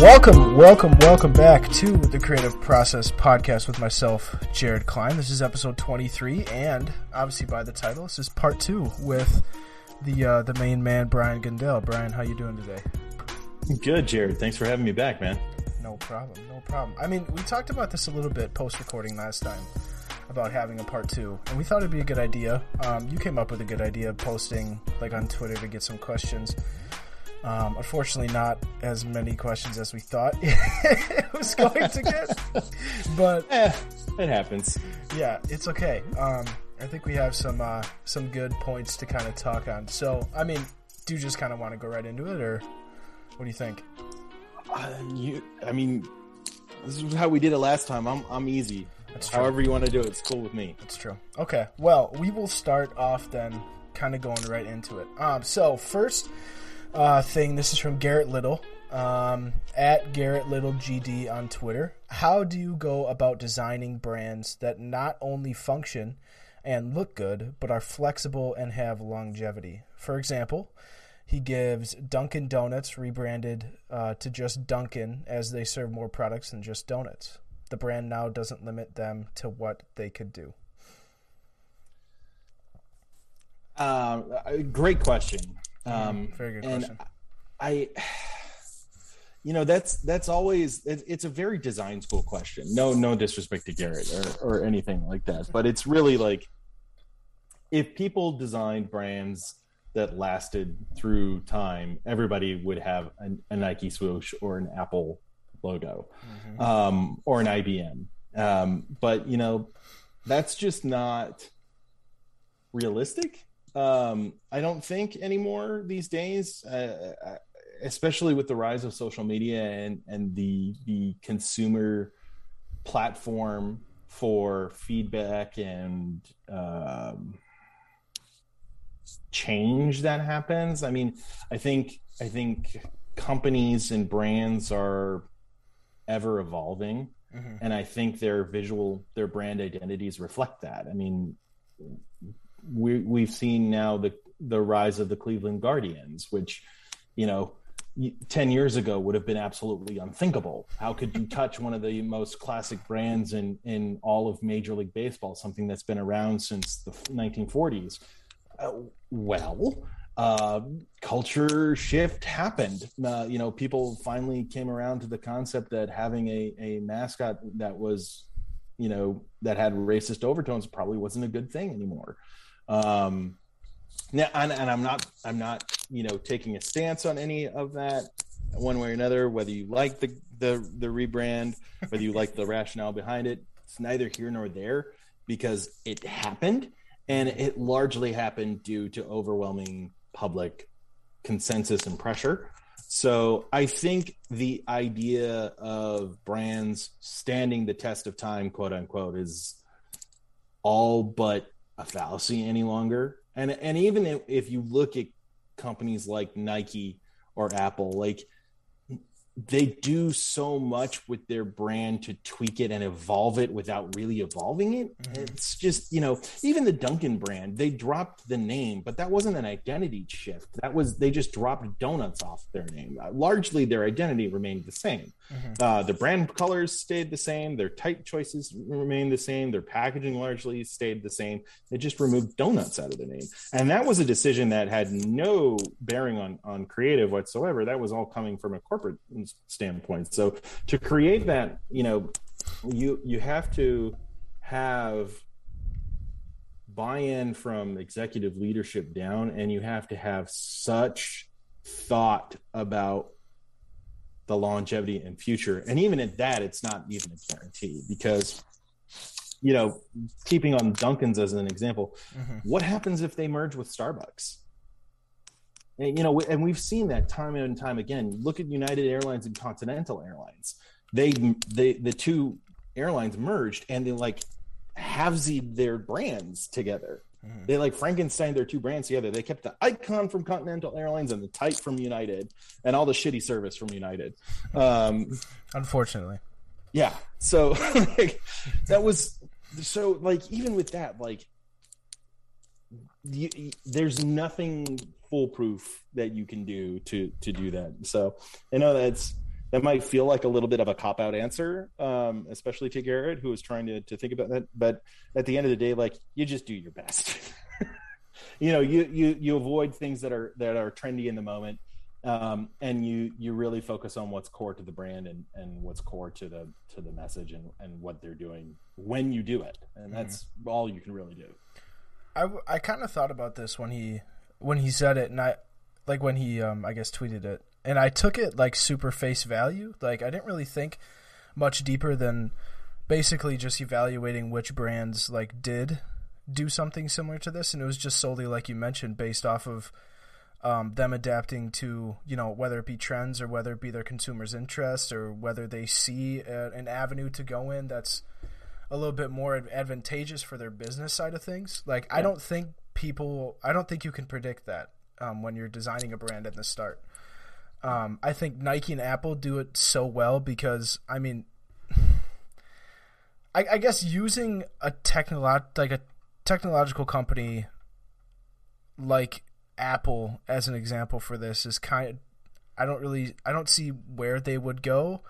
Welcome, welcome, welcome back to the Creative Process Podcast with myself, Jared Klein. This is episode 23, and obviously by the title, this is part two with the uh, the main man, Brian Gundell. Brian, how you doing today? Good, Jared. Thanks for having me back, man. No problem, no problem. I mean, we talked about this a little bit post recording last time about having a part two, and we thought it'd be a good idea. Um, you came up with a good idea of posting like on Twitter to get some questions. Um, unfortunately, not as many questions as we thought it was going to get, but eh, it happens. Yeah, it's okay. Um, I think we have some uh, some good points to kind of talk on. So, I mean, do you just kind of want to go right into it, or what do you think? Uh, you, I mean, this is how we did it last time. I'm I'm easy. However you want to do it, it's cool with me. That's true. Okay, well, we will start off then, kind of going right into it. Um, so first uh, thing. This is from Garrett Little um, at Garrett Little GD on Twitter. How do you go about designing brands that not only function and look good, but are flexible and have longevity? For example, he gives Dunkin' Donuts rebranded uh, to just Dunkin' as they serve more products than just donuts. The brand now doesn't limit them to what they could do. Uh, great question. Um, Very good question. I, you know, that's that's always it, it's a very design school question. No, no disrespect to Garrett or or anything like that, but it's really like if people designed brands that lasted through time, everybody would have an, a Nike swoosh or an Apple logo mm-hmm. um, or an IBM. Um, but you know, that's just not realistic um, I don't think anymore these days, uh, uh, especially with the rise of social media and and the the consumer platform for feedback and um, change that happens. I mean, I think I think companies and brands are ever evolving. Mm-hmm. And I think their visual, their brand identities reflect that. I mean, we we've seen now the the rise of the Cleveland Guardians, which you know. 10 years ago would have been absolutely unthinkable. How could you touch one of the most classic brands in, in all of Major League Baseball, something that's been around since the 1940s? Uh, well, uh, culture shift happened. Uh, you know, people finally came around to the concept that having a, a mascot that was, you know, that had racist overtones probably wasn't a good thing anymore. Um, now, and, and I'm not, I'm not, you know, taking a stance on any of that one way or another. Whether you like the the the rebrand, whether you like the rationale behind it, it's neither here nor there because it happened, and it largely happened due to overwhelming public consensus and pressure. So I think the idea of brands standing the test of time, quote unquote, is all but a fallacy any longer. And and even if, if you look at companies like Nike or Apple, like they do so much with their brand to tweak it and evolve it without really evolving it. Mm-hmm. It's just, you know, even the Dunkin' brand, they dropped the name, but that wasn't an identity shift. That was, they just dropped donuts off their name. Uh, largely, their identity remained the same. Mm-hmm. Uh, the brand colors stayed the same. Their type choices remained the same. Their packaging largely stayed the same. They just removed donuts out of the name. And that was a decision that had no bearing on, on creative whatsoever. That was all coming from a corporate standpoint. So to create that, you know, you you have to have buy-in from executive leadership down and you have to have such thought about the longevity and future and even at that it's not even a guarantee because you know keeping on dunkin's as an example mm-hmm. what happens if they merge with starbucks and, you know, and we've seen that time and time again. Look at United Airlines and Continental Airlines. They, they, the two airlines merged, and they like halvesied their brands together. Mm. They like Frankenstein their two brands together. They kept the icon from Continental Airlines and the type from United, and all the shitty service from United. Um, Unfortunately, yeah. So like, that was so like even with that like you, there's nothing foolproof that you can do to to do that. So I know that's that might feel like a little bit of a cop out answer, um, especially to Garrett, who was trying to, to think about that. But at the end of the day, like you just do your best. you know, you, you, you avoid things that are, that are trendy in the moment. Um, and you, you really focus on what's core to the brand and, and what's core to the, to the message and, and what they're doing when you do it. And mm-hmm. that's mm-hmm. all you can really do. I, I kind of thought about this when he, when he said it and I, like when he, um, I guess tweeted it and I took it like super face value. Like I didn't really think much deeper than basically just evaluating which brands like did do something similar to this, and it was just solely like you mentioned, based off of um, them adapting to you know whether it be trends or whether it be their consumers' interest or whether they see a, an avenue to go in that's a little bit more advantageous for their business side of things. Like yeah. I don't think people, I don't think you can predict that um, when you're designing a brand at the start. Um, I think Nike and Apple do it so well because I mean, I, I guess using a technolo- like a technological company like Apple as an example for this is kind of I don't really I don't see where they would go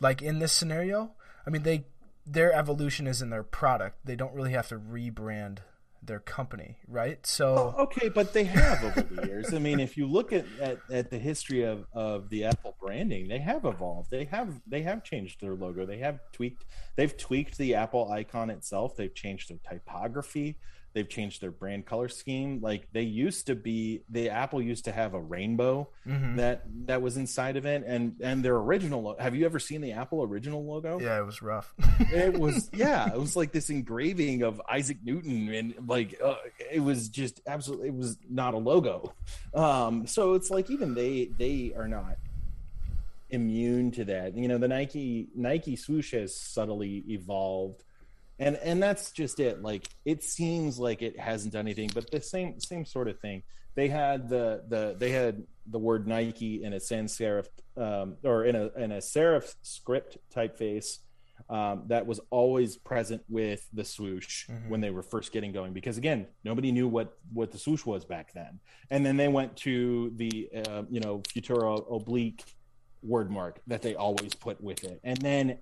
like in this scenario. I mean they their evolution is in their product. They don't really have to rebrand their company, right? So oh, okay, but they have over the years. I mean, if you look at, at, at, the history of, of the Apple branding, they have evolved. They have they have changed their logo. They have tweaked. They've tweaked the Apple icon itself. They've changed their typography. They've changed their brand color scheme. Like they used to be, the Apple used to have a rainbow mm-hmm. that that was inside of it, and and their original. Have you ever seen the Apple original logo? Yeah, it was rough. it was yeah, it was like this engraving of Isaac Newton, and like uh, it was just absolutely, it was not a logo. Um, so it's like even they they are not immune to that. You know, the Nike Nike swoosh has subtly evolved and and that's just it. Like it seems like it hasn't done anything but the same same sort of thing. They had the the they had the word nike in a sans serif um, or in a in a serif script typeface um, that was always present with the swoosh mm-hmm. when they were first getting going. Because again nobody knew what what the swoosh was back then. And then they went to the uh, you know futura oblique word mark that they always put with it. And then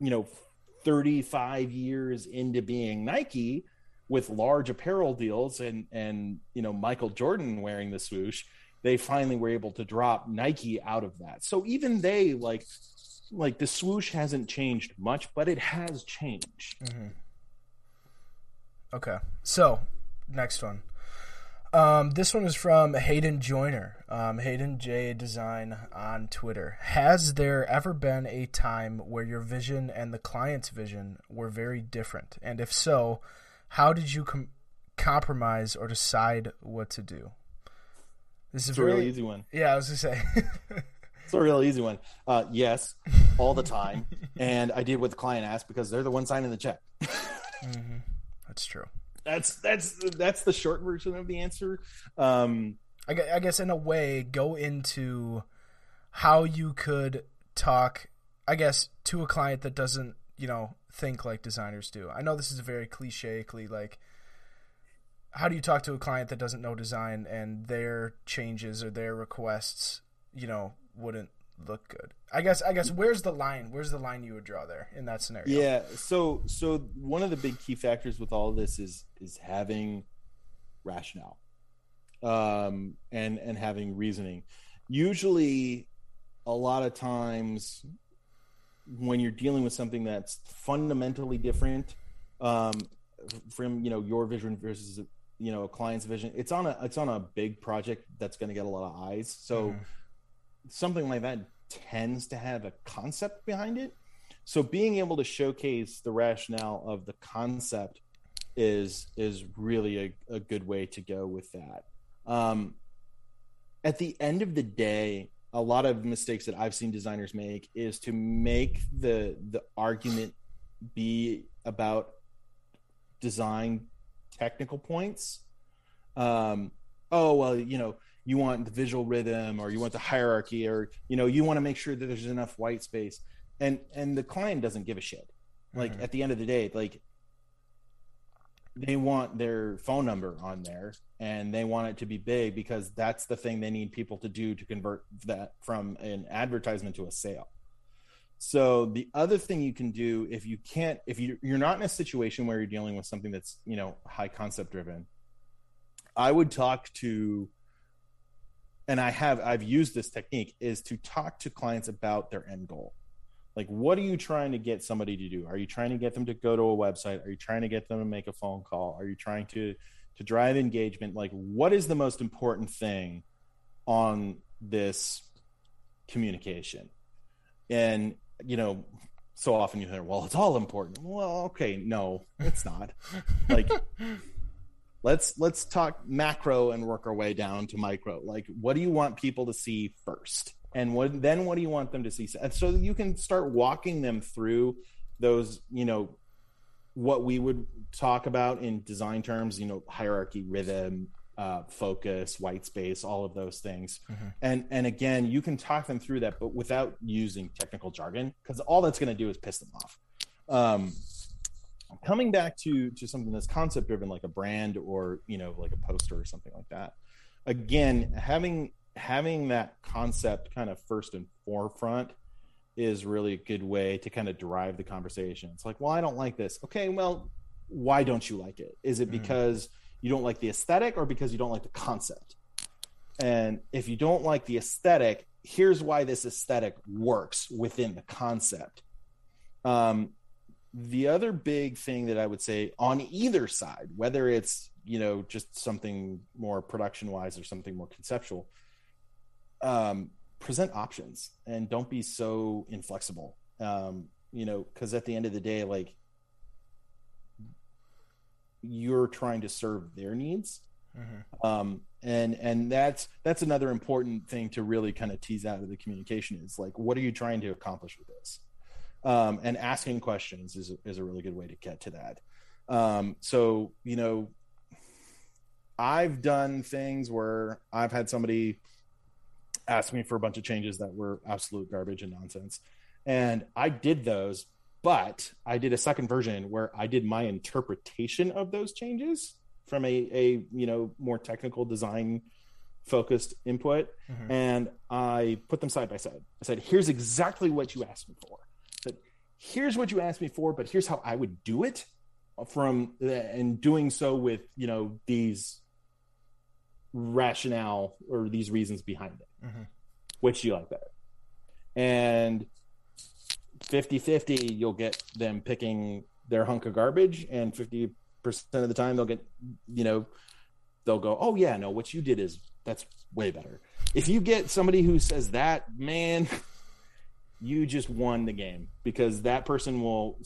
you know 35 years into being Nike with large apparel deals and and you know Michael Jordan wearing the swoosh, they finally were able to drop Nike out of that. So even they like like the swoosh hasn't changed much, but it has changed. Mm-hmm. Okay, so next one. Um, this one is from Hayden Joyner, um, Hayden J Design on Twitter. Has there ever been a time where your vision and the client's vision were very different? And if so, how did you com- compromise or decide what to do? This is it's a really, real easy one. Yeah, I was gonna say. it's a real easy one. Uh, yes, all the time, and I did what the client asked because they're the one signing the check. mm-hmm. That's true that's that's that's the short version of the answer. Um, I, I guess in a way, go into how you could talk. I guess to a client that doesn't, you know, think like designers do. I know this is a very clicheically like. How do you talk to a client that doesn't know design and their changes or their requests, you know, wouldn't look good. I guess I guess where's the line? Where's the line you would draw there in that scenario? Yeah. So so one of the big key factors with all of this is is having rationale. Um and and having reasoning. Usually a lot of times when you're dealing with something that's fundamentally different um from you know your vision versus you know a client's vision it's on a it's on a big project that's going to get a lot of eyes so mm something like that tends to have a concept behind it. So being able to showcase the rationale of the concept is is really a, a good way to go with that. Um, at the end of the day, a lot of mistakes that I've seen designers make is to make the the argument be about design technical points. Um, oh well, you know, you want the visual rhythm or you want the hierarchy or you know you want to make sure that there's enough white space. And and the client doesn't give a shit. Like mm-hmm. at the end of the day like they want their phone number on there and they want it to be big because that's the thing they need people to do to convert that from an advertisement to a sale. So the other thing you can do if you can't if you, you're not in a situation where you're dealing with something that's you know high concept driven i would talk to and i have i've used this technique is to talk to clients about their end goal. Like what are you trying to get somebody to do? Are you trying to get them to go to a website? Are you trying to get them to make a phone call? Are you trying to to drive engagement? Like what is the most important thing on this communication? And you know so often you hear well it's all important. Well okay no it's not. Like let's let's talk macro and work our way down to micro. Like what do you want people to see first? And what then what do you want them to see? And so you can start walking them through those you know what we would talk about in design terms you know hierarchy rhythm uh, focus white space all of those things. Mm-hmm. and and again you can talk them through that but without using technical jargon because all that's going to do is piss them off. Um, coming back to to something that's concept driven like a brand or you know like a poster or something like that again having having that concept kind of first and forefront is really a good way to kind of drive the conversation. It's like, well, I don't like this. Okay, well, why don't you like it? Is it mm. because mm. you don't like the aesthetic or because you don't like the concept? And if you don't like the aesthetic, here's why this aesthetic works within the concept. Um, the other big thing that I would say on either side, whether it's you know just something more production wise or something more conceptual, um, present options and don't be so inflexible. Um, you know, because at the end of the day, like you're trying to serve their needs. Mm-hmm. Um, and and that's that's another important thing to really kind of tease out of the communication is like what are you trying to accomplish with this um, and asking questions is is a really good way to get to that um, so you know i've done things where i've had somebody ask me for a bunch of changes that were absolute garbage and nonsense. And I did those, but I did a second version where I did my interpretation of those changes from a, a you know more technical design focused input mm-hmm. and I put them side by side. I said, here's exactly what you asked me for. Here's what you asked me for, but here's how I would do it from and doing so with, you know, these rationale or these reasons behind it. Mm-hmm. Which do you like better? And 50 50, you'll get them picking their hunk of garbage, and 50% of the time, they'll get, you know, they'll go, oh, yeah, no, what you did is that's way better. If you get somebody who says that, man, you just won the game because that person will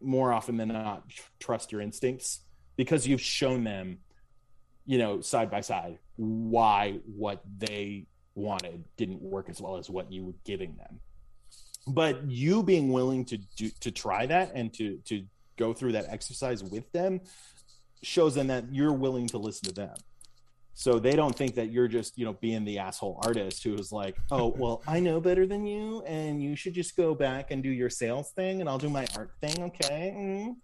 more often than not trust your instincts because you've shown them you know side by side why what they wanted didn't work as well as what you were giving them. But you being willing to do to try that and to to go through that exercise with them shows them that you're willing to listen to them so they don't think that you're just you know being the asshole artist who is like oh well i know better than you and you should just go back and do your sales thing and i'll do my art thing okay mm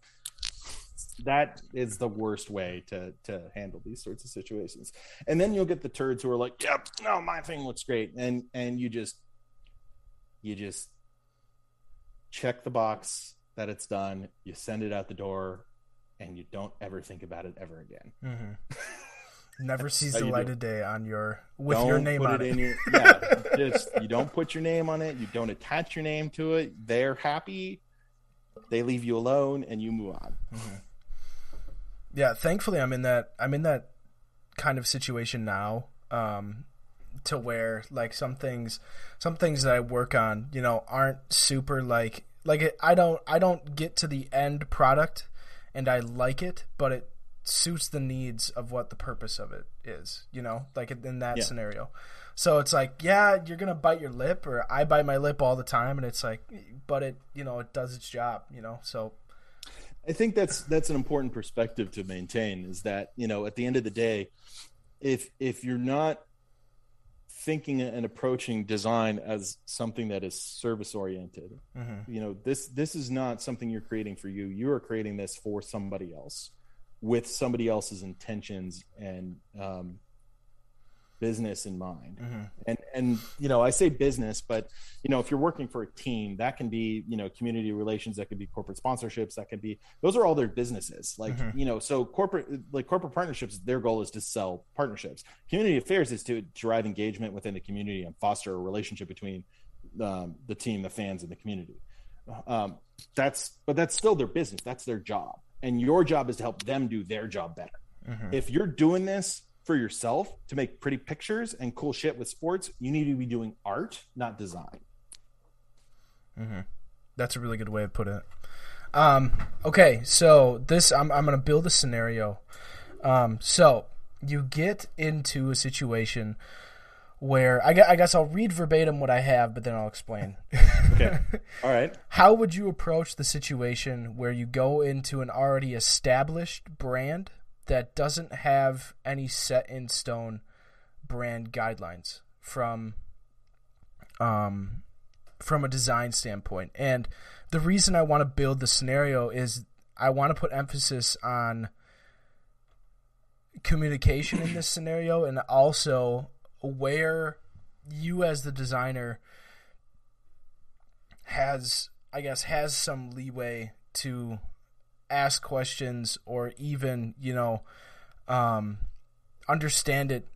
that is the worst way to to handle these sorts of situations. And then you'll get the turds who are like, "Yep, no, my thing looks great," and and you just you just check the box that it's done. You send it out the door, and you don't ever think about it ever again. Mm-hmm. Never sees the light of day on your with don't your name on it. it. Your, yeah, just you don't put your name on it. You don't attach your name to it. They're happy. They leave you alone, and you move on. Mm-hmm yeah, thankfully I'm in that I'm in that kind of situation now. Um, to where like some things some things that I work on, you know, aren't super like like it, I don't I don't get to the end product and I like it, but it suits the needs of what the purpose of it is, you know, like in that yeah. scenario. So it's like, yeah, you're gonna bite your lip, or I bite my lip all the time, and it's like, but it, you know, it does its job, you know. So I think that's that's an important perspective to maintain is that, you know, at the end of the day, if if you're not thinking and approaching design as something that is service oriented, mm-hmm. you know, this this is not something you're creating for you. You are creating this for somebody else. With somebody else's intentions and um, business in mind. Mm-hmm. and and you know i say business but you know if you're working for a team that can be you know community relations that could be corporate sponsorships that could be those are all their businesses. Like mm-hmm. you know so corporate like corporate partnerships their goal is to sell partnerships. Community affairs is to drive engagement within the community and foster a relationship between um, the team the fans and the community. Um, that's but that's still their business. That's their job and your job is to help them do their job better mm-hmm. if you're doing this for yourself to make pretty pictures and cool shit with sports, you need to be doing art, not design. Mm-hmm. That's a really good way of putting it. Um, okay, so this I'm I'm gonna build a scenario. Um, so you get into a situation where I guess, I guess I'll read verbatim what I have, but then I'll explain. okay. All right. How would you approach the situation where you go into an already established brand that doesn't have any set in stone brand guidelines from um from a design standpoint. And the reason I want to build the scenario is I want to put emphasis on communication in this scenario and also where you as the designer has I guess has some leeway to ask questions or even you know um, understand it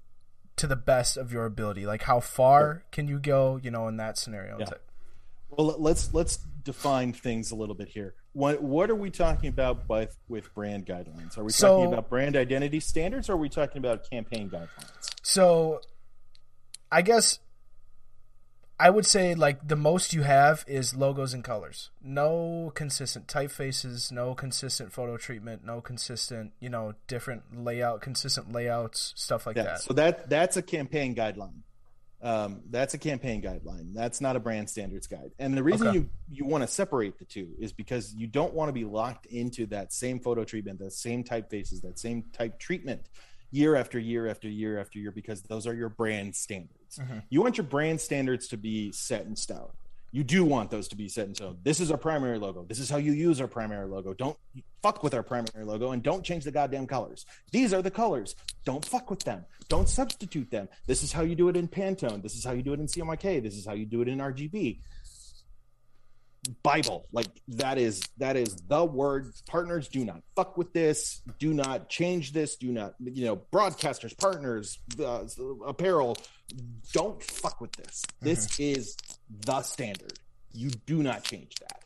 to the best of your ability. Like how far can you go you know in that scenario yeah. well let's let's define things a little bit here. What what are we talking about with with brand guidelines? Are we so, talking about brand identity standards or are we talking about campaign guidelines? So i guess I would say like the most you have is logos and colors. No consistent typefaces, no consistent photo treatment, no consistent, you know, different layout, consistent layouts, stuff like yeah, that. So that that's a campaign guideline. Um, that's a campaign guideline. That's not a brand standards guide. And the reason okay. you you want to separate the two is because you don't want to be locked into that same photo treatment, that same typefaces, that same type treatment year after year after year after year because those are your brand standards. Mm-hmm. You want your brand standards to be set in stone. You do want those to be set in stone. This is our primary logo. This is how you use our primary logo. Don't fuck with our primary logo and don't change the goddamn colors. These are the colors. Don't fuck with them. Don't substitute them. This is how you do it in Pantone. This is how you do it in CMYK. This is how you do it in RGB. Bible. Like that is that is the word. Partners do not fuck with this. Do not change this. Do not you know broadcasters, partners, uh, apparel. Don't fuck with this. Mm-hmm. This is the standard. You do not change that.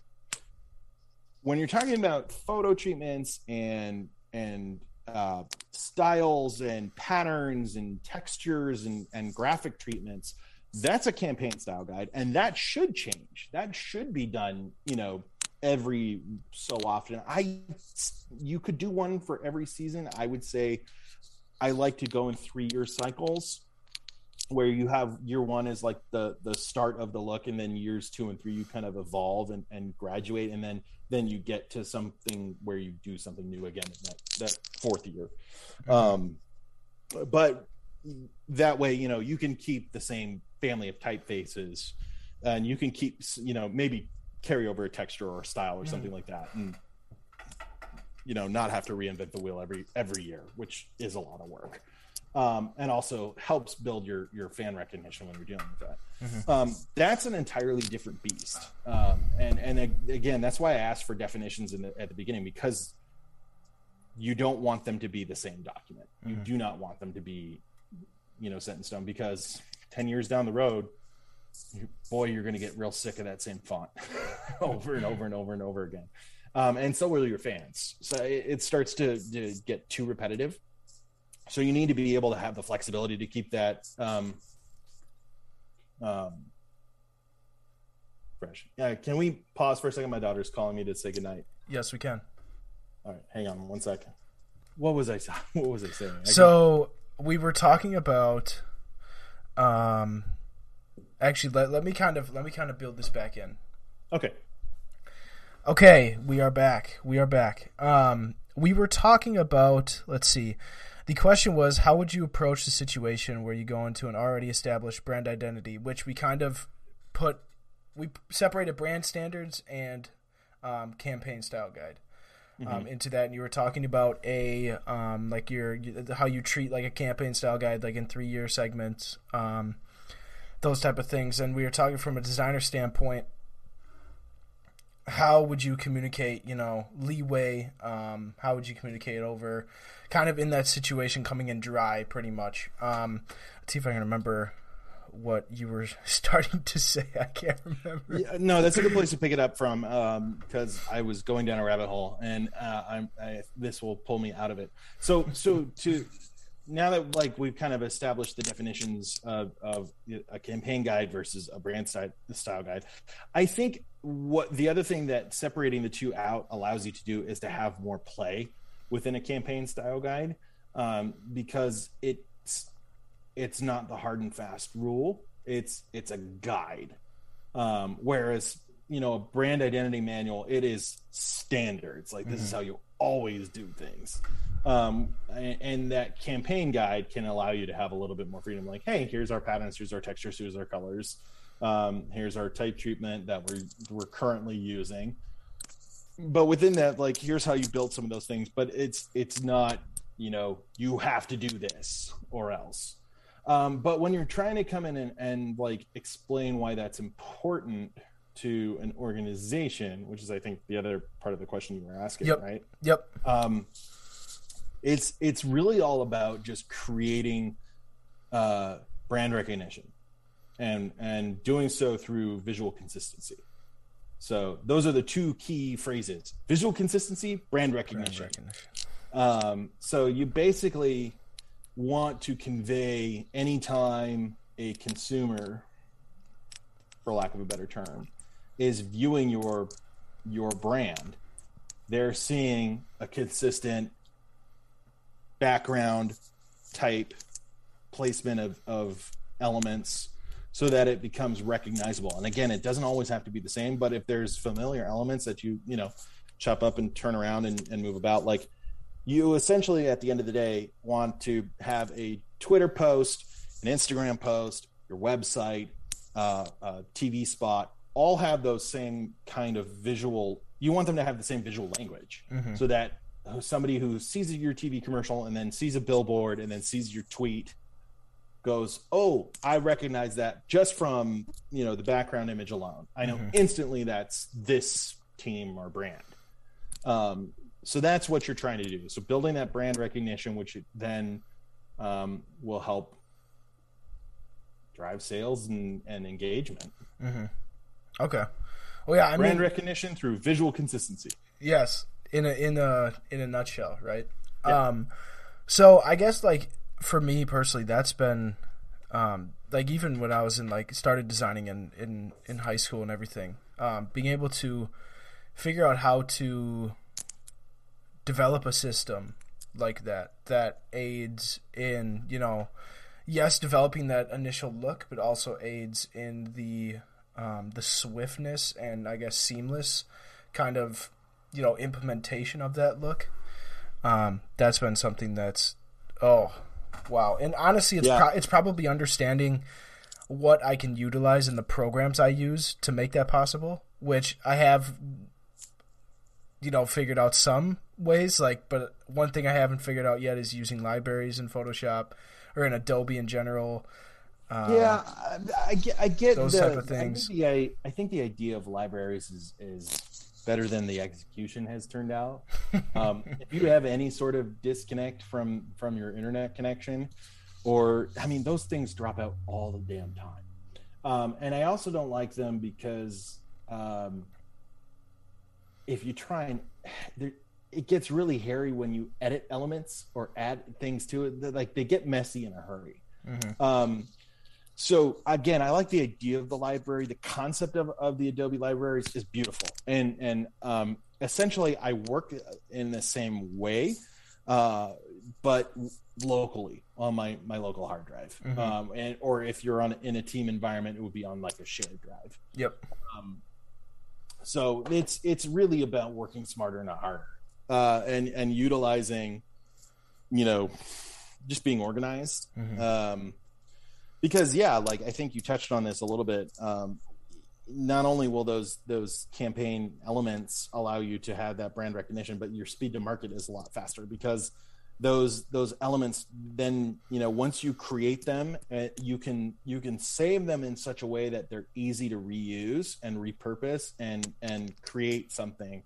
When you're talking about photo treatments and and uh, styles and patterns and textures and, and graphic treatments, that's a campaign style guide and that should change. That should be done you know every so often. I you could do one for every season. I would say i like to go in three year cycles where you have year one is like the the start of the look and then years two and three you kind of evolve and, and graduate and then then you get to something where you do something new again that that fourth year. Um but that way you know you can keep the same family of typefaces, and you can keep you know maybe carry over a texture or a style or something mm. like that, and you know not have to reinvent the wheel every every year, which is a lot of work. Um, and also helps build your your fan recognition when you're dealing with that. Mm-hmm. Um, that's an entirely different beast. Um, and and again, that's why I asked for definitions in the, at the beginning because you don't want them to be the same document. You mm-hmm. do not want them to be, you know, set in stone because 10 years down the road, boy, you're going to get real sick of that same font over and over and over and over again. Um, and so will your fans. So it, it starts to, to, get too repetitive. So you need to be able to have the flexibility to keep that um, um, fresh. Yeah, can we pause for a second? My daughter's calling me to say goodnight. Yes, we can. All right, hang on one second. What was I? What was I saying? I so we were talking about um, actually, let, let me kind of let me kind of build this back in. Okay. Okay, we are back. We are back. Um, we were talking about. Let's see. The question was, how would you approach the situation where you go into an already established brand identity, which we kind of put, we separated brand standards and um, campaign style guide. Um, mm-hmm. into that, and you were talking about a um, like your how you treat like a campaign style guide, like in three year segments, um, those type of things. And we were talking from a designer standpoint. How would you communicate, you know, leeway? Um, how would you communicate over, kind of in that situation, coming in dry, pretty much? Um, let's see if I can remember what you were starting to say. I can't remember. Yeah, no, that's a good place to pick it up from because um, I was going down a rabbit hole, and uh, I, this will pull me out of it. So, so to now that like we've kind of established the definitions of, of a campaign guide versus a brand style, style guide, I think what the other thing that separating the two out allows you to do is to have more play within a campaign style guide um, because it's it's not the hard and fast rule. It's it's a guide. Um, whereas you know a brand identity manual, it is standards. Like this mm-hmm. is how you always do things. Um, and, and, that campaign guide can allow you to have a little bit more freedom. Like, hey, here's our patterns, here's our textures, here's our colors, um, here's our type treatment that we're we're currently using. But within that, like, here's how you build some of those things. But it's it's not you know you have to do this or else um, but when you're trying to come in and, and like explain why that's important to an organization, which is I think the other part of the question you were asking, yep. right? Yep. Um, it's it's really all about just creating uh, brand recognition and and doing so through visual consistency. So those are the two key phrases: visual consistency, brand recognition. Brand recognition. Um, so you basically want to convey anytime a consumer for lack of a better term is viewing your your brand they're seeing a consistent background type placement of, of elements so that it becomes recognizable. And again it doesn't always have to be the same but if there's familiar elements that you you know chop up and turn around and, and move about like you essentially at the end of the day want to have a twitter post an instagram post your website uh, tv spot all have those same kind of visual you want them to have the same visual language mm-hmm. so that somebody who sees your tv commercial and then sees a billboard and then sees your tweet goes oh i recognize that just from you know the background image alone i know mm-hmm. instantly that's this team or brand um, so that's what you're trying to do. So building that brand recognition, which then um, will help drive sales and, and engagement. Mm-hmm. Okay. Well, yeah, I brand mean, recognition through visual consistency. Yes, in a in a in a nutshell, right? Yeah. Um, so I guess like for me personally, that's been um, like even when I was in like started designing in in in high school and everything, um, being able to figure out how to develop a system like that that aids in you know yes developing that initial look but also aids in the um, the swiftness and i guess seamless kind of you know implementation of that look um, that's been something that's oh wow and honestly it's yeah. pro- it's probably understanding what i can utilize in the programs i use to make that possible which i have you know figured out some ways like but one thing i haven't figured out yet is using libraries in photoshop or in adobe in general. Uh, yeah I, I, get i get those the, type of things. I think, the, I think the idea of libraries is is better than the execution has turned out. Um, if you have any sort of disconnect from from your internet connection or i mean those things drop out all the damn time. Um, and i also don't like them because um, if you try and there, it gets really hairy when you edit elements or add things to it. Like they get messy in a hurry. Mm-hmm. Um, so again, I like the idea of the library. The concept of, of the Adobe libraries is beautiful, and and um, essentially, I work in the same way, uh, but locally on my my local hard drive. Mm-hmm. Um, and or if you're on in a team environment, it would be on like a shared drive. Yep. Um, so it's it's really about working smarter, not harder, uh, and and utilizing, you know, just being organized. Mm-hmm. Um, because yeah, like I think you touched on this a little bit. Um, not only will those those campaign elements allow you to have that brand recognition, but your speed to market is a lot faster because those those elements then you know once you create them uh, you can you can save them in such a way that they're easy to reuse and repurpose and and create something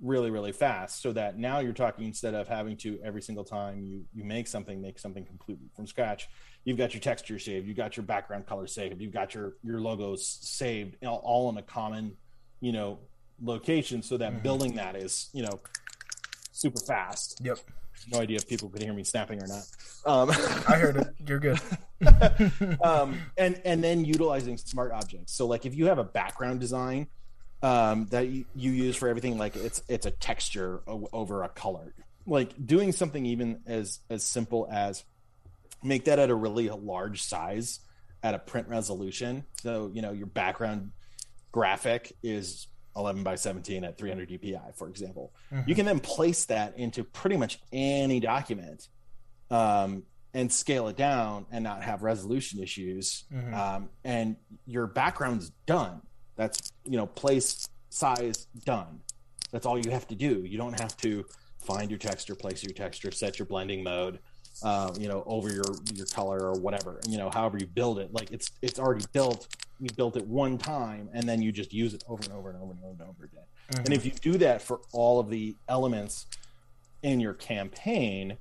really really fast so that now you're talking instead of having to every single time you you make something make something completely from scratch you've got your texture saved you've got your background color saved you've got your your logos saved all in a common you know location so that mm-hmm. building that is you know super fast. Yep. No idea if people could hear me snapping or not. Um, i heard it. You're good. Um, and and then utilizing smart objects. So like if you have a background design um, that you, you use for everything like it's it's a texture o- over a color. Like doing something even as as simple as make that at a really large size at a print resolution. So you know your background graphic is 11 by 17 at 300 dpi for example. Mm-hmm. you can then place that into pretty much any document um, and scale it down and not have resolution issues mm-hmm. um, and your background's done. That's you know place size done. That's all you have to do. You don't have to find your texture place your texture set your blending mode uh, you know over your your color or whatever you know however you build it like it's it's already built you built it one time and then you just use it over and over and over and over and over again mm-hmm. and if you do that for all of the elements in your campaign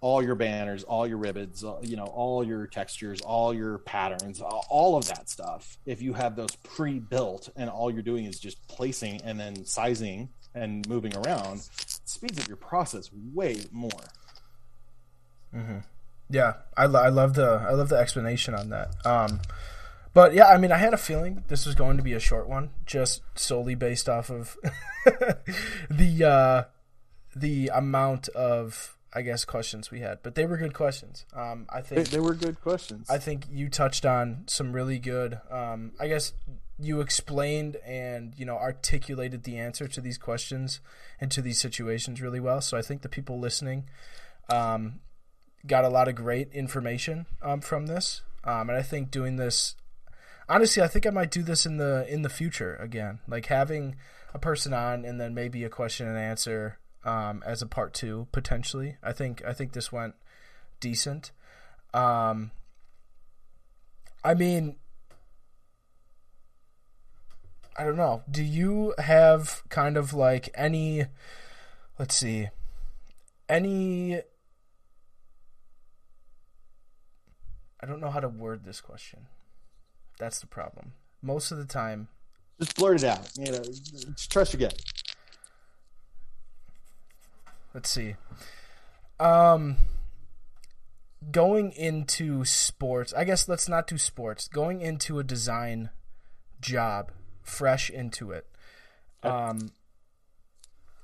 all your banners, all your ribbons, uh, you know, all your textures, all your patterns, all of that stuff. If you have those pre-built and all you're doing is just placing and then sizing and moving around, speeds up your process way more. Mm-hmm. Yeah, I, lo- I love the I love the explanation on that. Um, but yeah, I mean, I had a feeling this was going to be a short one, just solely based off of the uh, the amount of I guess questions we had, but they were good questions. Um, I think they, they, were good questions. I think you touched on some really good. Um, I guess you explained and you know articulated the answer to these questions and to these situations really well. So I think the people listening um, got a lot of great information um, from this, um, and I think doing this. Honestly, I think I might do this in the in the future again, like having a person on and then maybe a question and answer um, as a part two potentially. I think I think this went decent. Um, I mean, I don't know. Do you have kind of like any? Let's see, any. I don't know how to word this question. That's the problem. Most of the time, just blurt it out. You know, trust your gut let's see. Um, going into sports, I guess let's not do sports. Going into a design job, fresh into it. Um,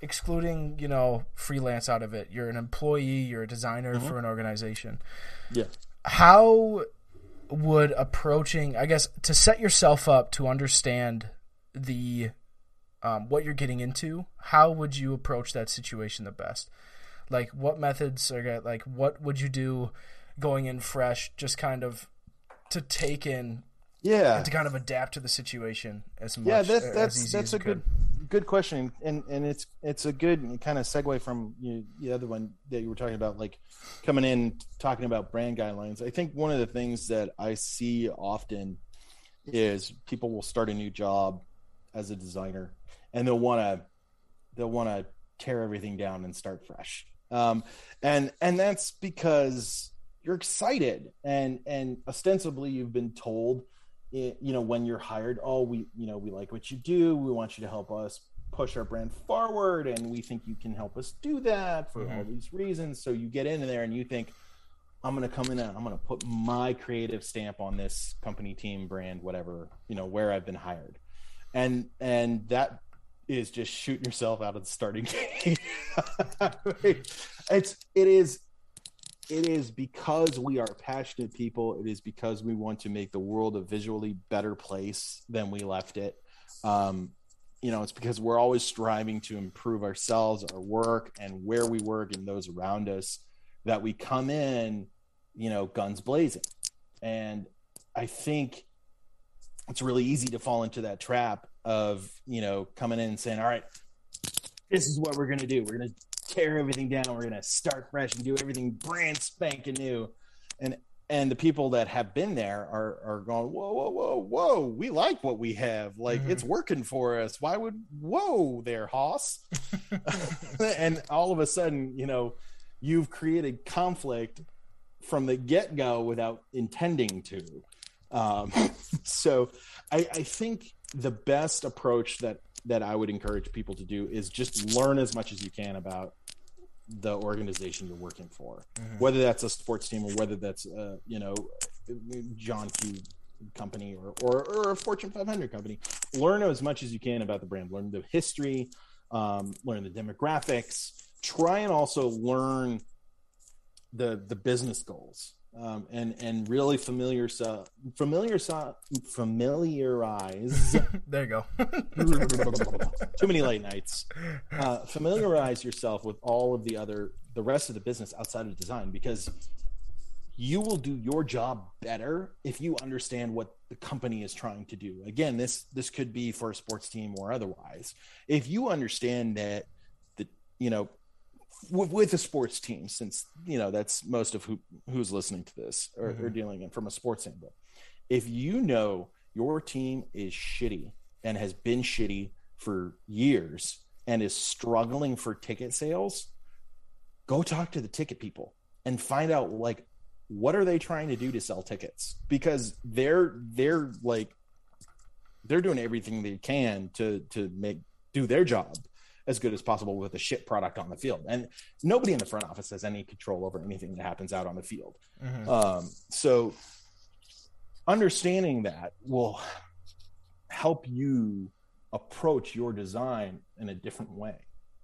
excluding you know freelance out of it. You're an employee. You're a designer mm-hmm. for an organization. Yeah. How would approaching, I guess, to set yourself up to understand the um, what you're getting into, how would you approach that situation the best? Like, what methods are like? What would you do going in fresh? Just kind of to take in, yeah, to kind of adapt to the situation as much. As Yeah, that's that's that's a good good question, and and it's it's a good kind of segue from you, the other one that you were talking about, like coming in talking about brand guidelines. I think one of the things that I see often is people will start a new job as a designer and they'll want to they'll want to tear everything down and start fresh. Um, and and that's because you're excited and and ostensibly you've been told it, you know when you're hired oh we you know we like what you do we want you to help us push our brand forward and we think you can help us do that for mm-hmm. all these reasons so you get in there and you think i'm going to come in and i'm going to put my creative stamp on this company team brand whatever you know where i've been hired and and that is just shooting yourself out of the starting gate. it's it is it is because we are passionate people. It is because we want to make the world a visually better place than we left it. Um, you know, it's because we're always striving to improve ourselves, our work, and where we work, and those around us. That we come in, you know, guns blazing, and I think it's really easy to fall into that trap of you know coming in and saying all right this is what we're going to do we're going to tear everything down. We're going to start fresh and do everything brand spanking new. And and the people that have been there are are going whoa whoa whoa whoa we like what we have. Like mm-hmm. it's working for us. Why would whoa there hoss? And all of a sudden you know you've created conflict from the get-go without intending to. Um, so I, I think the best approach that that I would encourage people to do is just learn as much as you can about the organization you're working for, mm-hmm. whether that's a sports team or whether that's uh, you know John Q company or, or, or a Fortune 500 company. Learn as much as you can about the brand. Learn the history, um, learn the demographics. Try and also learn the the business goals um, and and really familiar so familiar so, familiarize. there you go. Too many late nights. Uh, familiarize yourself with all of the other the rest of the business outside of design because you will do your job better if you understand what the company is trying to do. Again, this this could be for a sports team or otherwise. If you understand that the you know with, with a sports team, since you know that's most of who who's listening to this or, mm-hmm. or dealing in from a sports angle. If you know your team is shitty and has been shitty for years and is struggling for ticket sales, go talk to the ticket people and find out like what are they trying to do to sell tickets because they're they're like they're doing everything they can to to make do their job as good as possible with a shit product on the field. And nobody in the front office has any control over anything that happens out on the field. Mm-hmm. Um, so understanding that will help you approach your design in a different way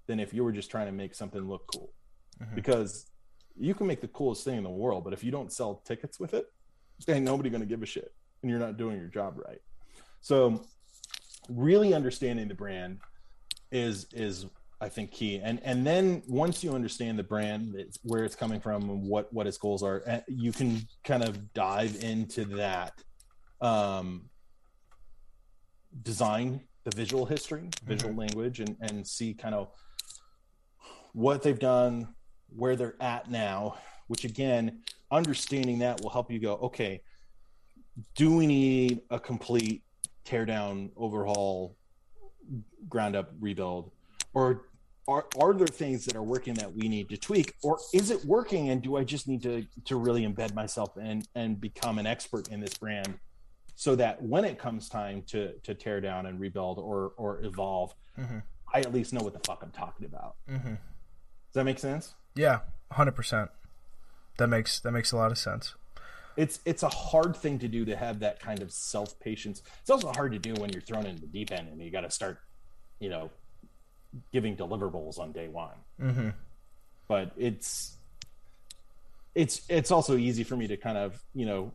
than if you were just trying to make something look cool. Mm-hmm. Because you can make the coolest thing in the world, but if you don't sell tickets with it, ain't nobody going to give a shit, and you're not doing your job right. So, really understanding the brand is is I think key. And and then once you understand the brand, it's, where it's coming from, and what what its goals are, eh, you can kind of dive into that um, design, the visual history, visual mm-hmm. language, and and see kind of what they've done, where they're at now. Which again, understanding that will help you go, okay, do we need a complete tear down, overhaul, ground up rebuild? Or are, are there things that are working that we need to tweak? Or is it working and do i just need to to really embed myself and and become an expert in this brand so that when it comes time to to tear down and rebuild or or evolve mm-hmm. i at least know what the fuck i'm talking about? Mm-hmm. does that make sense? Yeah 100% that makes that makes a lot of sense it's it's a hard thing to do to have that kind of self patience. It's also hard to do when you're thrown in the deep end and you got to start, you know, giving deliverables on day one. Mm-hmm. But it's it's it's also easy for me to kind of you know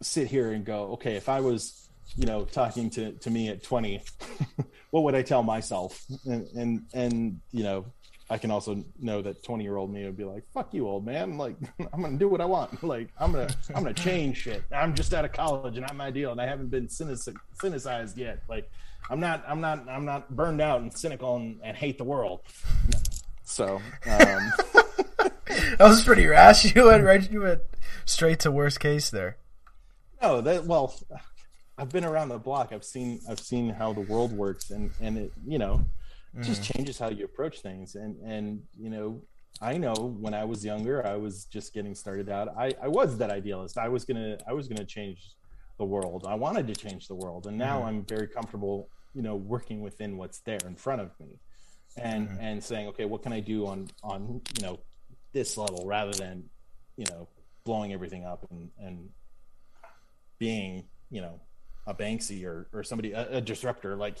sit here and go, okay, if I was you know talking to to me at 20, what would I tell myself? And and and you know I can also know that 20 year old me would be like, fuck you, old man. Like, I'm going to do what I want. Like, I'm going to, I'm going to change shit. I'm just out of college and I'm ideal and I haven't been cynicized yet. Like, I'm not, I'm not, I'm not burned out and cynical and, and hate the world. So, um, that was pretty rash. You went right, you went straight to worst case there. No, that, well, I've been around the block. I've seen, I've seen how the world works and, and it, you know, mm. just changes how you approach things and and you know i know when i was younger i was just getting started out i i was that idealist i was gonna i was gonna change the world i wanted to change the world and now mm. i'm very comfortable you know working within what's there in front of me and mm. and saying okay what can i do on on you know this level rather than you know blowing everything up and and being you know a banksy or or somebody a, a disruptor like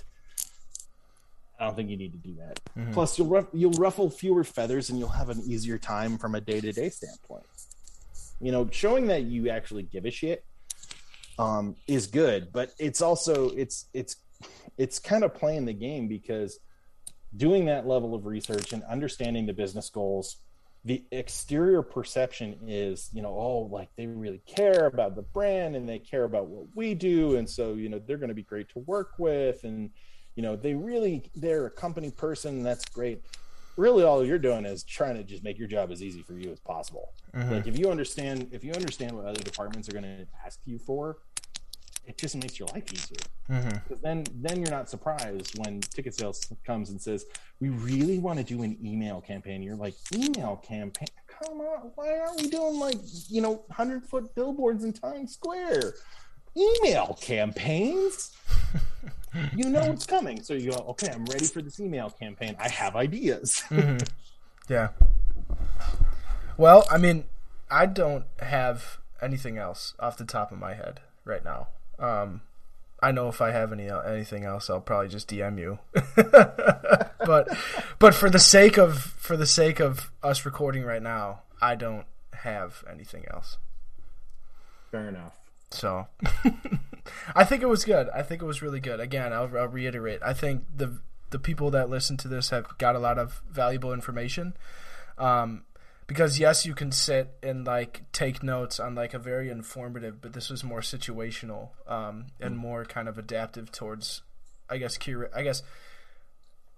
I don't think you need to do that. Mm-hmm. Plus, you'll ruff- you'll ruffle fewer feathers, and you'll have an easier time from a day to day standpoint. You know, showing that you actually give a shit um, is good, but it's also it's it's it's kind of playing the game because doing that level of research and understanding the business goals the exterior perception is you know oh like they really care about the brand and they care about what we do and so you know they're going to be great to work with and you know they really they're a company person that's great really all you're doing is trying to just make your job as easy for you as possible mm-hmm. like if you understand if you understand what other departments are going to ask you for it just makes your life easier. Mm-hmm. Because then, then you're not surprised when ticket sales comes and says, "We really want to do an email campaign." You're like, "Email campaign? Come on! Why aren't we doing like you know hundred foot billboards in Times Square? Email campaigns." you know it's coming, so you go, "Okay, I'm ready for this email campaign. I have ideas." mm-hmm. Yeah. Well, I mean, I don't have anything else off the top of my head right now. Um, I know if I have any uh, anything else, I'll probably just DM you. but but for the sake of for the sake of us recording right now, I don't have anything else. Fair enough. So I think it was good. I think it was really good. Again, I'll, I'll reiterate. I think the the people that listen to this have got a lot of valuable information. Um, because yes, you can sit and like take notes on like a very informative, but this was more situational um, and more kind of adaptive towards, I guess, I guess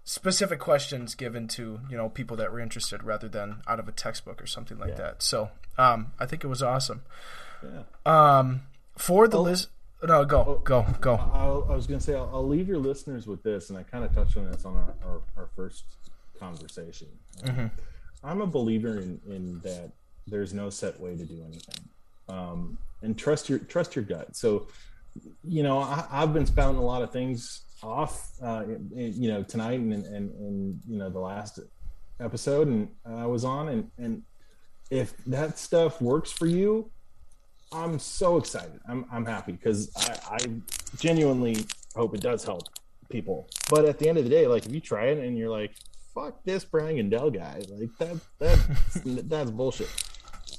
specific questions given to you know people that were interested rather than out of a textbook or something like yeah. that. So um, I think it was awesome. Yeah. Um, for the list. No, go, oh, go, go. I'll, i was going to say, I'll, I'll, leave your listeners with this, and I kind of touched on this on our, our, our first conversation. Mm-hmm. I'm a believer in, in that there's no set way to do anything, um, and trust your trust your gut. So, you know, I, have been spouting a lot of things off, uh, you know, tonight and, and and you know the last episode, and I was on, and and if that stuff works for you, I'm so excited. I'm I'm happy because I, I genuinely hope it does help people. But at the end of the day, like if you try it and you're like, fuck this Brian and Dell guy. Like that that's that's bullshit.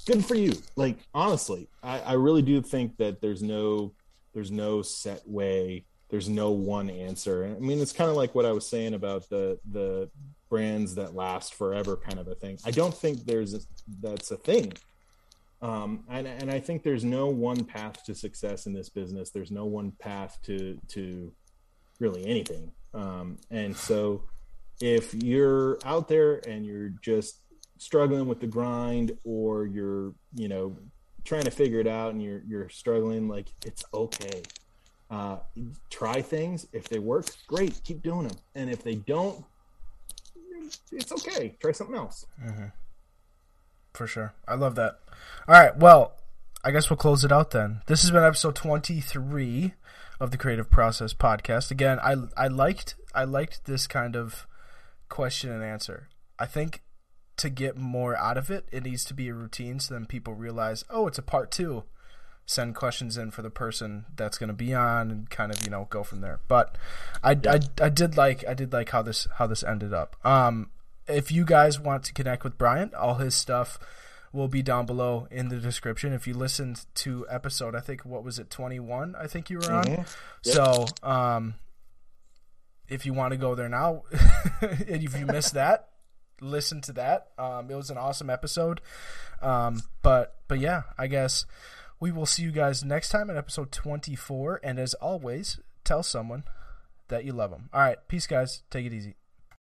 Good for you. Like honestly, I, I really do think that there's no there's no set way. There's no one answer. I mean, it's kind of like what I was saying about the the brands that last forever kind of a thing. I don't think there's a, that's a thing. Um, and, and I think there's no one path to success in this business. There's no one path to to really anything. Um, and so if you're out there and you're just struggling with the grind or you're you know trying to figure it out and you're you're struggling like it's okay uh, try things if they work great keep doing them and if they don't it's okay try something else mm-hmm. For sure i love that all right well i guess we'll close it out then this has been episode 23 of the creative process podcast again i i liked i liked this kind of question and answer. I think to get more out of it, it needs to be a routine so then people realize, oh, it's a part two. Send questions in for the person that's going to be on and kind of you know go from there. But I, yeah. I, I did like I did like how this how this ended up. Um, if you guys want to connect with Brian, all his stuff will be down below in the description. If you listened to episode, I think what was it, twenty one? I think you were on. Mm-hmm. Yep. So um, if you want to go there now, and if you missed that, listen to that. Um, it was an awesome episode. Um, but but yeah, I guess we will see you guys next time in episode 24. And as always, tell someone that you love them. All right, peace, guys. Take it easy.